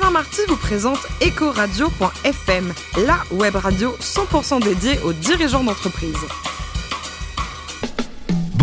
Alain Marty vous présente Ecoradio.fm, la web radio 100% dédiée aux dirigeants d'entreprise.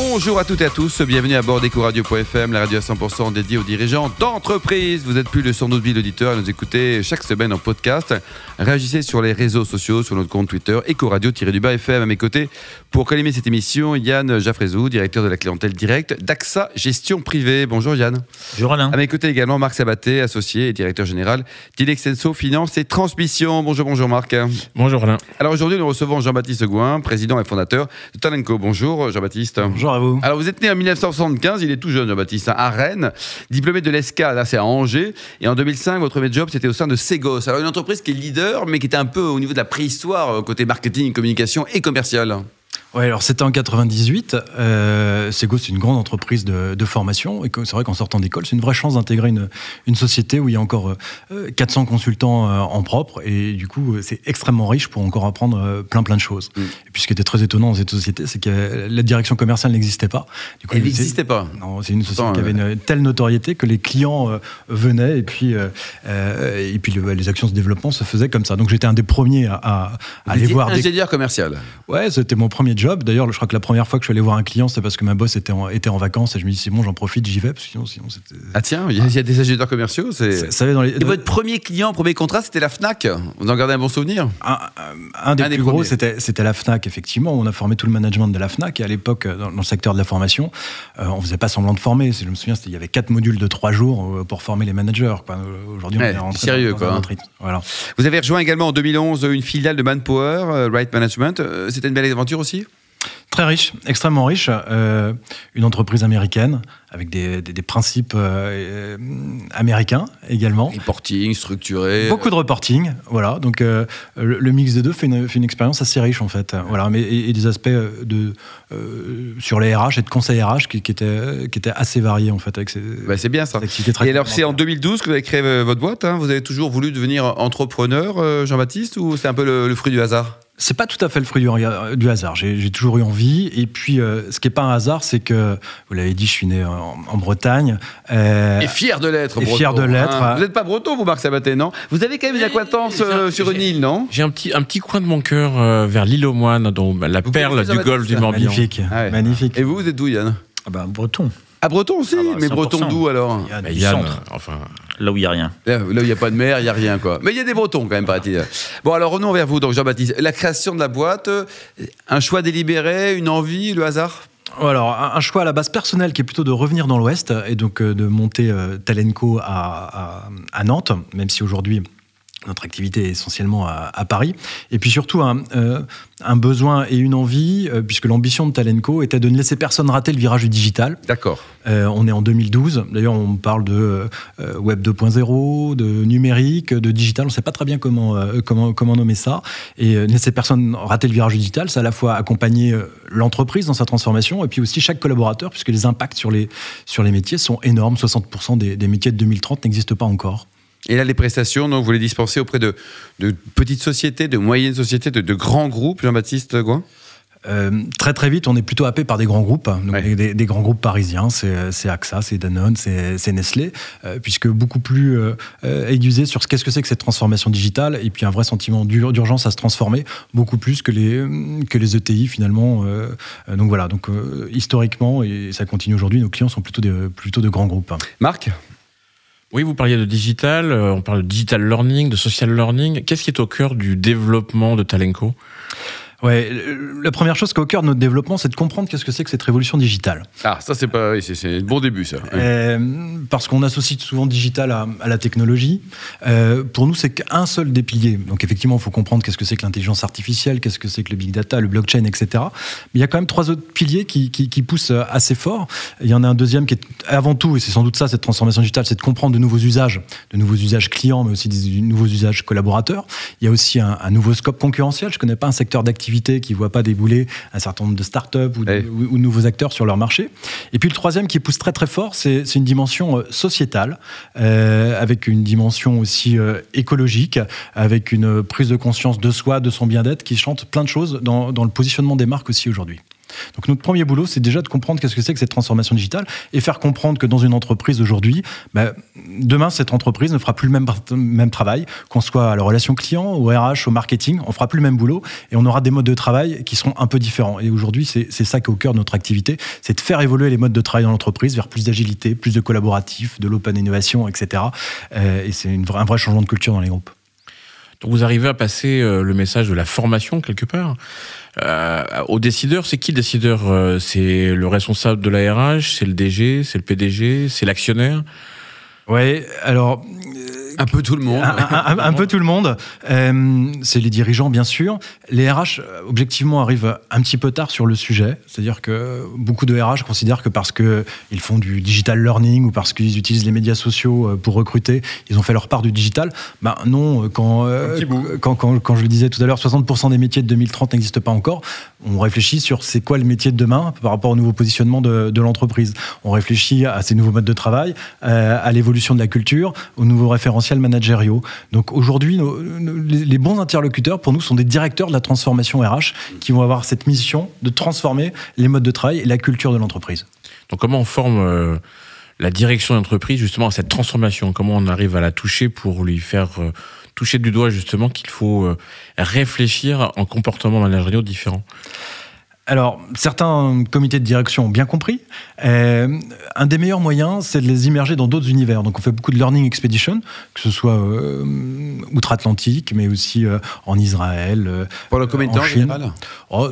Bonjour à toutes et à tous, bienvenue à bord d'Ecoradio.fm, la radio à 100% dédiée aux dirigeants d'entreprise. Vous êtes plus de 112 000 auditeurs à nous écouter chaque semaine en podcast. Réagissez sur les réseaux sociaux, sur notre compte Twitter, Ecoradio-du-bas FM. À mes côtés, pour calmer cette émission, Yann Jaffrezou, directeur de la clientèle directe d'AXA Gestion Privée. Bonjour Yann. Bonjour Alain. À mes côtés également, Marc Sabaté, associé et directeur général d'Ilexenso Finance et Transmission. Bonjour, bonjour Marc. Bonjour Alain. Alors aujourd'hui, nous recevons Jean-Baptiste Gouin, président et fondateur de Talenco. Bonjour Jean-Baptiste. Bonjour Alors vous êtes né en 1975, il est tout jeune Jean-Baptiste, hein, à Rennes, diplômé de l'ESCA, là c'est à Angers, et en 2005 votre premier job c'était au sein de Segos, alors une entreprise qui est leader mais qui était un peu au niveau de la préhistoire euh, côté marketing, communication et commercial. Ouais, alors c'était en 98. Euh, Sego, c'est une grande entreprise de, de formation. Et c'est vrai qu'en sortant d'école, c'est une vraie chance d'intégrer une, une société où il y a encore euh, 400 consultants euh, en propre. Et du coup, c'est extrêmement riche pour encore apprendre euh, plein plein de choses. Mm. Et puis ce qui était très étonnant dans cette société, c'est que la direction commerciale n'existait pas. Du coup, Elle n'existait pas. Non, c'est une société Pourtant, qui avait une telle notoriété que les clients euh, venaient et puis, euh, euh, et puis le- les actions de développement se faisaient comme ça. Donc j'étais un des premiers à, à, à aller voir des ingénieur commercial. Ouais, c'était mon premier job. D'ailleurs, je crois que la première fois que je suis allé voir un client, c'est parce que ma boss était en, était en vacances et je me dis c'est bon, j'en profite, j'y vais parce que sinon, sinon c'était. Ah tiens, il y a, il y a des ingénieurs commerciaux. C'est... ça dans les. Et votre premier client, premier contrat, c'était la Fnac. Vous en gardez un bon souvenir? Un, des Un des plus gros, c'était c'était la Fnac, effectivement. On a formé tout le management de la Fnac et à l'époque, euh, dans, dans le secteur de la formation, euh, on faisait pas semblant de former. Je me souviens, c'était- il y avait quatre modules de trois jours euh, pour former les managers. quoi. Aujourd'hui, Ouais, on est rentré sérieux, dans, quoi, dans un hein. Voilà. Vous avez rejoint également en 2011 une filiale de Manpower, euh, Right Management. C'était une belle aventure aussi? Très riche, extrêmement riche. euh, une entreprise américaine avec des, des- des principes euh, euh, américains également. Reporting, structuré. Beaucoup de reporting, voilà. Donc euh, le, le mix des deux fait une, fait une expérience assez riche en fait, voilà. Mais et, et des aspects de sur les RH et de conseil RH qui, qui étaient qui étaient assez variés en fait avec ces, Bah, c'est bien ça. Et alors, c'est en complémentaires. 2012 que vous avez créé votre boîte. hein. Vous avez toujours voulu devenir entrepreneur, Jean-Baptiste, ou c'est un peu le, le fruit du hasard? C'est pas tout à fait le fruit du, du hasard. J'ai toujours eu envie. Et puis, euh, ce qui est pas un hasard, c'est que vous l'avez dit, je suis né en, en Bretagne. Euh, Et fier de l'être, et breton, fier de l'être, hein. hein. Vous n'êtes pas breton, vous, Marc Sabaté, non? Vous avez quand même une acquaintance euh, sur une île, non? J'ai un petit, un petit coin de mon cœur euh, vers l'île aux moines, dont bah, la Vous perle du golfe du Morbihan. magnifique, Ah ouais. magnifique. Et vous, vous êtes d'où, Yann? Ah bah, breton. Ah, breton aussi Ah bah, Mais 100%. breton d'où, alors? Il y a Bah, du Yann, centre. euh, enfin, Là où il n'y a rien. Là où il n'y a pas de mer, il n'y a rien, quoi. Mais il y a des bretons, quand même, paraît-il. Bon, alors, revenons vers vous, donc, Jean-Baptiste. La création de la boîte, euh, un choix délibéré, une envie, le hasard? Alors, un choix à la base personnel qui est plutôt de revenir dans l'Ouest et donc euh, de monter euh, Talenco à, à- à Nantes, même si aujourd'hui notre activité est essentiellement à, à Paris. Et puis surtout un, euh, un besoin et une envie, euh, puisque l'ambition de Talenco était de ne laisser personne rater le virage du digital. D'accord. Euh, on est en 2012. D'ailleurs, on parle de Web 2.0, de numérique, de digital. On ne sait pas très bien comment, comment, comment nommer ça. Et ne laisser personne rater le virage du digital, c'est à la fois accompagner l'entreprise dans sa transformation et puis aussi chaque collaborateur, puisque les impacts sur les, sur les métiers sont énormes. 60% des, des métiers de 2030 n'existent pas encore. Et là, les prestations, donc, vous les dispensez auprès de, de petites sociétés, de moyennes sociétés, de, de grands groupes, Jean-Baptiste Gouin Euh, très très vite, on est plutôt happé par des grands groupes, donc Ouais. des, grands groupes parisiens, c'est AXA, c'est Danone, c'est Nestlé, euh, puisque beaucoup plus euh, aiguisé sur ce qu'est-ce que c'est que cette transformation digitale, et puis un vrai sentiment d'ur- d'urgence à se transformer, beaucoup plus que les, que les ETI finalement. euh, donc voilà, donc historiquement, et ça continue aujourd'hui, nos clients sont plutôt plutôt de grands groupes. Marc oui, vous parliez de digital, euh, on parle de digital learning, de social learning. Qu'est-ce qui est au cœur du développement de Talenco? Ouais, la première chose qui est au cœur de notre développement, c'est de comprendre qu'est-ce que c'est que cette révolution digitale. Ah, ça, c'est pas. c'est- bon début, ça. Euh, parce qu'on associe souvent digital à, à la technologie. Euh, pour nous, c'est qu'un seul des piliers. Donc effectivement, il faut comprendre qu'est-ce que c'est que l'intelligence artificielle, qu'est-ce que c'est que le big data, le blockchain, etc. Mais il y a quand même trois autres piliers qui, qui, qui poussent assez fort. Il y en a un deuxième qui est avant tout, et c'est sans doute ça, cette transformation digitale, c'est de comprendre de nouveaux usages, de nouveaux usages clients, mais aussi des nouveaux usages collaborateurs. Il y a aussi un, un nouveau scope concurrentiel. Je connais pas un secteur d'activité qui voit pas débouler un certain nombre de startups ou de, ou, ou de nouveaux acteurs sur leur marché. Et puis le troisième qui pousse très très fort, c'est une dimension euh, sociétale, euh, avec une dimension aussi euh, écologique, avec une prise de conscience de soi, de son bien-être, qui chante plein de choses dans, dans le positionnement des marques aussi aujourd'hui. Donc notre premier boulot, c'est déjà de comprendre qu'est-ce que c'est que cette transformation digitale et faire comprendre que dans une entreprise aujourd'hui, bah, demain, cette entreprise ne fera plus le même, même travail, qu'on soit à la relation client, au RH, au marketing, on fera plus le même boulot et on aura des modes de travail qui seront un peu différents. Et aujourd'hui, c'est ça qui est au cœur de notre activité, c'est de faire évoluer les modes de travail dans l'entreprise vers plus d'agilité, plus de collaboratif, de l'open innovation, etc. Euh, et c'est un vrai changement de culture dans les groupes. Donc vous arrivez à passer euh, le message de la formation quelque part euh, aux décideurs. C'est qui le décideur euh, C'est le responsable de la RH, c'est le DG, c'est le PDG, c'est l'actionnaire? Ouais, alors un peu tout le monde. Un, peu tout le monde. Euh, c'est les dirigeants, bien sûr. Les RH, objectivement, arrivent un petit peu tard sur le sujet. C'est-à-dire que beaucoup de RH considèrent que parce qu'ils font du digital learning ou parce qu'ils utilisent les médias sociaux euh, pour recruter, ils ont fait leur part du digital. Ben non, quand, euh, quand, quand, quand, je le disais tout à l'heure, 60% des métiers de 2030 n'existent pas encore. On réfléchit sur c'est quoi le métier de demain par rapport au nouveau positionnement de, de l'entreprise. On réfléchit à ces nouveaux modes de travail, à l'évolution de la culture, aux nouveaux référentiels managériaux. Donc aujourd'hui, les bons interlocuteurs pour nous sont des directeurs de la transformation RH qui vont avoir cette mission de transformer les modes de travail et la culture de l'entreprise. Donc comment on forme euh, la direction d'entreprise justement à cette transformation? Comment on arrive à la toucher pour lui faire euh, toucher du doigt justement qu'il faut euh, réfléchir en comportement managériaux différents? Alors, certains comités de direction ont bien compris. Euh, un des meilleurs moyens, c'est de les immerger dans d'autres univers. Donc, on fait beaucoup de learning expedition, que ce soit euh, outre-Atlantique, mais aussi euh, en Israël. En, général oh,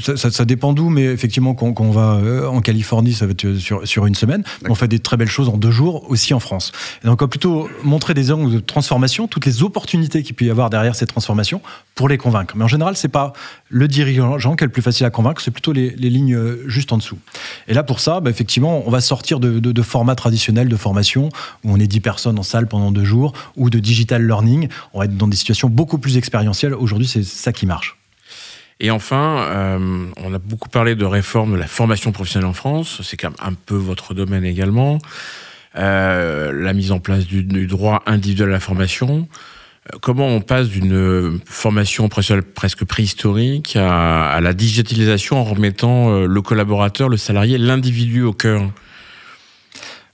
ça, dépend d'où, mais effectivement, quand, on va en Californie, ça va être sur, sur une semaine. On fait des très belles choses en deux jours, aussi en France. Et donc, on va plutôt montrer des angles de transformation, toutes les opportunités qu'il peut y avoir derrière ces transformations pour les convaincre. Mais en général, c'est pas le dirigeant qui est le plus facile à convaincre, c'est plutôt les, lignes euh, juste en dessous. Et là, pour ça, bah, effectivement, on va sortir de, formats traditionnels de formation où on est 10 personnes en salle pendant deux jours ou de digital learning. On va être dans des situations beaucoup plus expérientielles. Aujourd'hui, c'est ça qui marche. Et enfin, euh, on a beaucoup parlé de réforme de la formation professionnelle en France. C'est quand même un peu votre domaine également. Euh, la mise en place du, du droit individuel à la formation comment on passe d'une formation presque préhistorique à, la digitalisation en remettant euh, le collaborateur, le salarié, l'individu au cœur?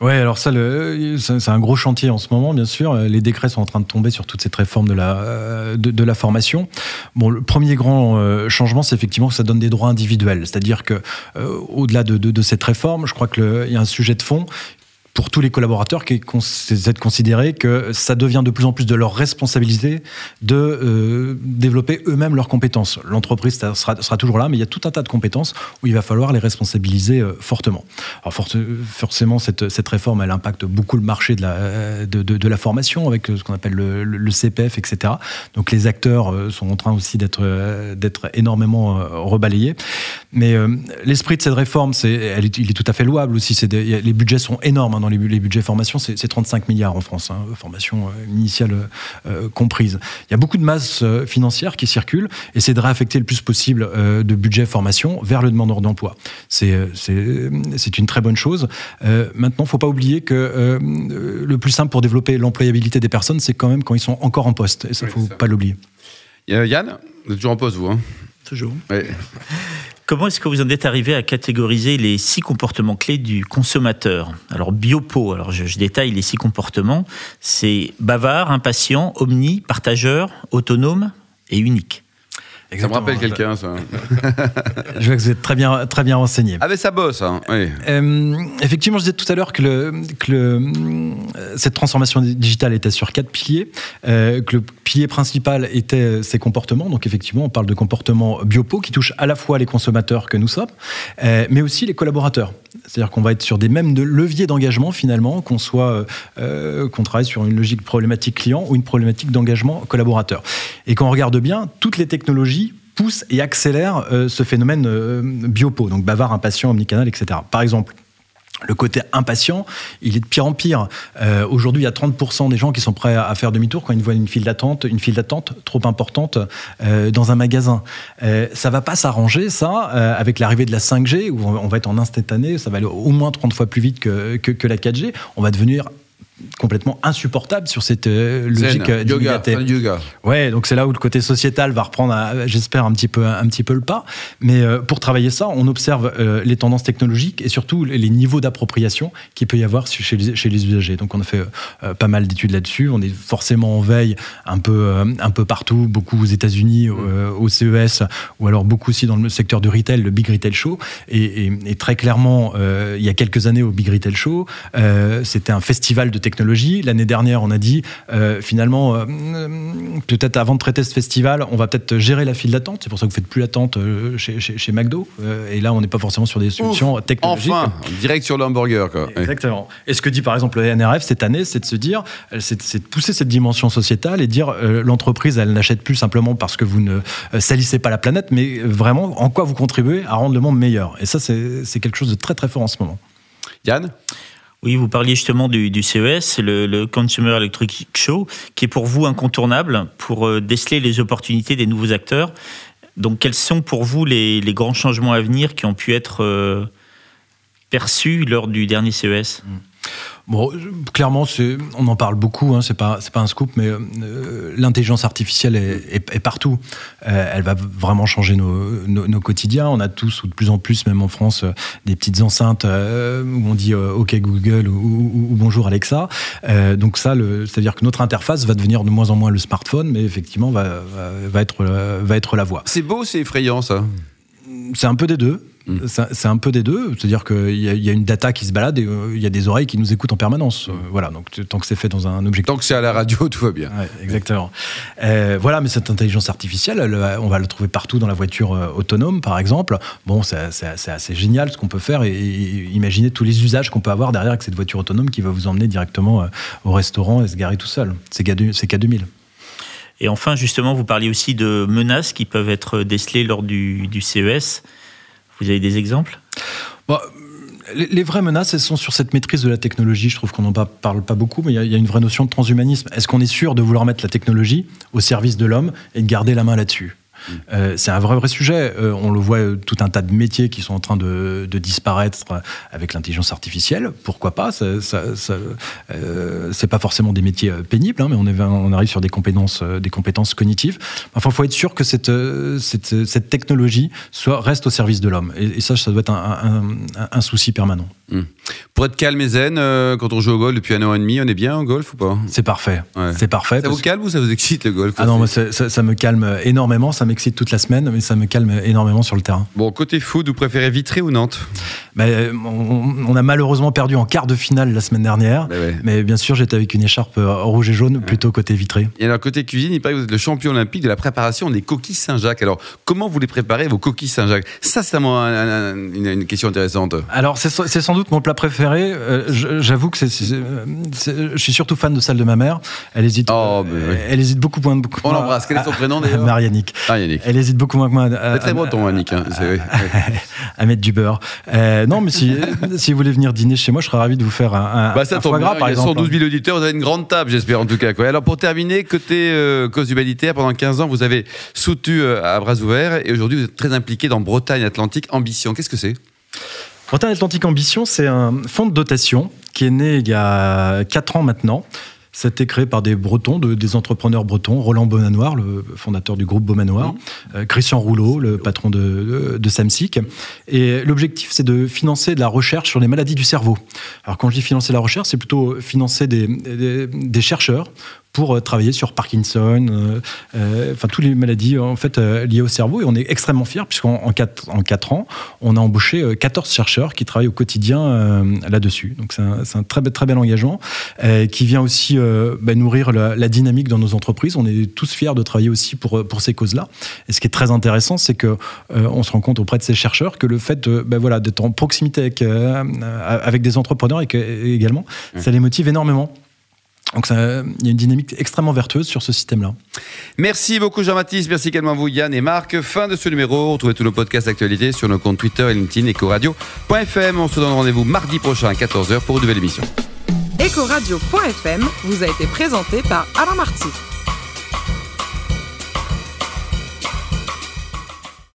Ouais, alors ça, c'est un gros chantier en ce moment, bien sûr. Les décrets sont en train de tomber sur toute cette réforme de la, euh, de, la formation. Bon, le premier grand euh, changement, c'est effectivement que ça donne des droits individuels. C'est-à-dire que, au-delà de, de, cette réforme, je crois qu'il y a un sujet de fond pour tous les collaborateurs c'est de considérer que ça devient de plus en plus de leur responsabilité de euh, développer eux-mêmes leurs compétences. L'entreprise sera, toujours là, mais il y a tout un tas de compétences où il va falloir les responsabiliser euh, fortement. Alors forcément, cette, réforme, elle impacte beaucoup le marché de la, la formation avec ce qu'on appelle le, CPF, etc. Donc les acteurs euh, sont en train aussi d'être énormément rebalayés. Mais l'esprit de cette réforme, il est tout à fait louable aussi. les budgets sont énormes. Dans les, budgets formation, c'est 35 milliards en France, hein, formation euh, initiale euh, comprise. Il y a beaucoup de masse euh, financière qui circule et c'est de réaffecter le plus possible de budget formation vers le demandeur d'emploi. C'est une très bonne chose. maintenant, il ne faut pas oublier que le plus simple pour développer l'employabilité des personnes, c'est quand même quand ils sont encore en poste. Et ça, il ne faut pas l'oublier. Yann, vous êtes toujours en poste, vous hein? Toujours. Comment est-ce que vous en êtes arrivé à catégoriser les six comportements clés du consommateur? Alors, Biopo, alors je, détaille les six comportements. C'est bavard, impatient, omni, partageur, autonome et unique. Ça me rappelle quelqu'un, ça. je vois que vous êtes très bien, très bien renseigné. Avec sa bosse, hein. oui. Euh, effectivement, je disais tout à l'heure que, le, que le, cette transformation digitale était sur quatre piliers, euh, que le pilier principal était ses comportements. Donc, effectivement, on parle de comportements biopo qui touchent à la fois les consommateurs que nous sommes, euh, mais aussi les collaborateurs. C'est-à-dire qu'on va être sur des mêmes leviers d'engagement, finalement, qu'on soit, qu'on travaille sur une logique problématique client ou une problématique d'engagement collaborateur. Et quand on regarde bien, toutes les technologies pousse et accélère euh, ce phénomène euh, biopo, donc bavard, impatient, omnicanal, etc. Par exemple, le côté impatient, il est de pire en pire. Euh, aujourd'hui, il y a 30% des gens qui sont prêts à faire demi-tour quand ils voient une file d'attente, une file d'attente trop importante dans un magasin. ça va pas s'arranger, ça, avec l'arrivée de la 5G, où on va être en instantané, ça va aller au moins 30 fois plus vite que, que, que la 4G. On va devenir complètement insupportable sur cette logique Zen, yoga, d'immédiateté. yoga. Ouais, donc c'est là où le côté sociétal va reprendre, euh, j'espère, un petit peu, un petit peu le pas. Mais euh, pour travailler ça, on observe euh, les tendances technologiques et surtout les niveaux d'appropriation qu'il peut y avoir chez les, chez les usagers. Donc on a fait euh, pas mal d'études là-dessus. On est forcément en veille un peu, euh, un peu partout, beaucoup aux États-Unis, euh, au CES, ou alors beaucoup aussi dans le secteur du retail, le Big Retail Show. Et, et- et très clairement, euh, il y a quelques années au Big Retail Show, euh, c'était un festival de technologie. L'année dernière, on a dit euh, finalement, euh, peut-être avant de traiter ce festival, on va peut-être gérer la file d'attente. C'est pour ça que vous faites plus l'attente euh, chez, chez, chez McDo. Euh, et là, on n'est pas forcément sur des solutions technologiques. Enfin, direct sur le hamburger. Quoi. Ouais. Exactement. Et ce que dit par exemple le NRF cette année, c'est de se dire, euh, c'est de pousser cette dimension sociétale et dire euh, l'entreprise, elle n'achète plus simplement parce que vous ne euh, salissez pas la planète, mais vraiment en quoi vous contribuez à rendre le monde meilleur. Et ça, c'est quelque chose de très très fort en ce moment. Yann? Oui, vous parliez justement du, du CES, le, Consumer Electric Show, qui est pour vous incontournable pour euh, déceler les opportunités des nouveaux acteurs. Donc, quels sont pour vous les, grands changements à venir qui ont pu être euh, perçus lors du dernier E CES Bon, je- clairement, on en parle beaucoup, hein, c'est pas, pas un scoop, mais euh, l'intelligence artificielle est, est- est partout. Euh, elle va vraiment changer nos, nos- nos quotidiens. On a tous, ou de plus en plus, même en France, euh, des petites enceintes euh, où on dit euh, OK Google ou, ou- ou bonjour Alexa. Euh, donc ça, c'est-à-dire que notre interface va devenir de moins en moins le smartphone, mais effectivement va, va, va être, euh, va être la voix. C'est beau, c'est effrayant ça? C'est un peu des deux. Mm. C'est un peu des deux, c'est-à-dire qu'il y, a- il y a une data qui se balade et euh, il y a des oreilles qui nous écoutent en permanence. Euh, voilà, donc tant que c'est fait dans un objectif. Tant que c'est à la radio, tout va bien. Ouais, exactement. Euh, voilà, mais cette intelligence artificielle, elle, on va la trouver partout dans la voiture autonome, par exemple. Bon, c'est assez génial ce qu'on peut faire et, et imaginez tous les usages qu'on peut avoir derrière avec cette voiture autonome qui va vous emmener directement au restaurant et se garer tout seul. C'est K2- c'est K2000. Et enfin, justement, vous parliez aussi de menaces qui peuvent être décelées lors du, du CES. Vous avez des exemples? Bon, les, vraies menaces, elles sont sur cette maîtrise de la technologie. Je trouve qu'on n'en pa- parle pas beaucoup, mais il y, a une vraie notion de transhumanisme. Est-ce qu'on est sûr de vouloir mettre la technologie au service de l'homme et de garder la main là-dessus? Euh, c'est un vrai vrai sujet. Euh, on le voit euh, tout un tas de métiers qui sont en train de, disparaître avec l'intelligence artificielle. Pourquoi pas? Ça, ça- C'est pas forcément des métiers pénibles, hein, mais on, arrive sur des compétences, cognitives. Enfin, il faut être sûr que cette, technologie soit reste au service de l'homme. Et, ça, ça doit être un souci permanent. Pour être calme et zen, euh, quand on joue au golf depuis un an et demi, on est bien au golf ou pas? C'est parfait. Ouais. C'est parfait. Ça parce vous calme ou ça vous excite le golf Ah non, moi, ça, me calme énormément. Ça m'excite toute la semaine, mais ça me calme énormément sur le terrain. Bon, côté foot, vous préférez Vitré ou Nantes? Mais, euh, on, on a malheureusement perdu en quart de finale la semaine dernière. Bah ouais. Mais bien sûr, j'étais avec une écharpe euh, rouge et jaune, plutôt côté vitré. Et alors, côté cuisine, il paraît que vous êtes le champion olympique de la préparation des coquilles Saint-Jacques. Alors, comment vous les préparez, vos coquilles Saint-Jacques? Ça, c'est vraiment un- un- une, une question intéressante. Alors, c'est sans doute mon plat préféré. Euh, J'avoue que c'est- je suis surtout fan de celle de ma mère. Elle hésite, Oh, euh, oui. elle hésite beaucoup moins. Beaucoup On l'embrasse. Quel est son prénom, d'ailleurs Marianique. Ah. Elle hésite beaucoup moins que moi C'est très breton, Yannick. hein. Oui, oui. à mettre du beurre. Euh, non, mais si, si vous voulez venir dîner chez moi, je serais ravi de vous faire un, Bah, ça un foie bien, gras, par il y a exemple. 112 000 auditeurs, vous avez une grande table, j'espère en tout cas. Quoi. Alors pour terminer, côté cause humanitaire, pendant 15 ans, vous avez soutenu à bras ouverts et aujourd'hui vous êtes très impliqué dans Bretagne Atlantique Ambition. Qu'est-ce que c'est? Bretagne Atlantique Ambition, c'est un fonds de dotation qui est né il y a 4 ans maintenant. C'était créé par des Bretons, de- des entrepreneurs bretons, Roland Beaumanoir, le fondateur du groupe Beaumanoir, euh, Christian Rouleau, le patron de, de, de Samsic. Et l'objectif, c'est de financer de la recherche sur les maladies du cerveau. Alors quand je dis financer la recherche, c'est plutôt financer des, des, des chercheurs pour euh, travailler sur Parkinson, euh, euh, enfin toutes les maladies en fait euh, liées au cerveau. Et on est extrêmement fiers puisqu'en en quatre, en quatre ans, on a embauché euh, 14 chercheurs qui travaillent au quotidien là-dessus. Donc c'est un, un très, très bel engagement qui vient aussi euh, bah, nourrir la, la dynamique dans nos entreprises. On est tous fiers de travailler aussi pour, pour ces causes-là. Et ce qui est très intéressant, c'est que euh, on se rend compte auprès de ces chercheurs que le fait de, bah, voilà, d'être en proximité avec, euh, avec des entrepreneurs et que, également, ça les motive énormément. Donc ça- il y a une dynamique extrêmement vertueuse sur ce système-là. Merci beaucoup Jean-Baptiste, merci également à vous Yann et Marc. Fin de ce numéro, retrouvez tous nos podcasts d'actualité sur nos comptes Twitter et LinkedIn ecoradio.fm. On se donne rendez-vous mardi prochain à 14h pour une nouvelle émission. Ecoradio.fm vous a été présenté par Alain Marty.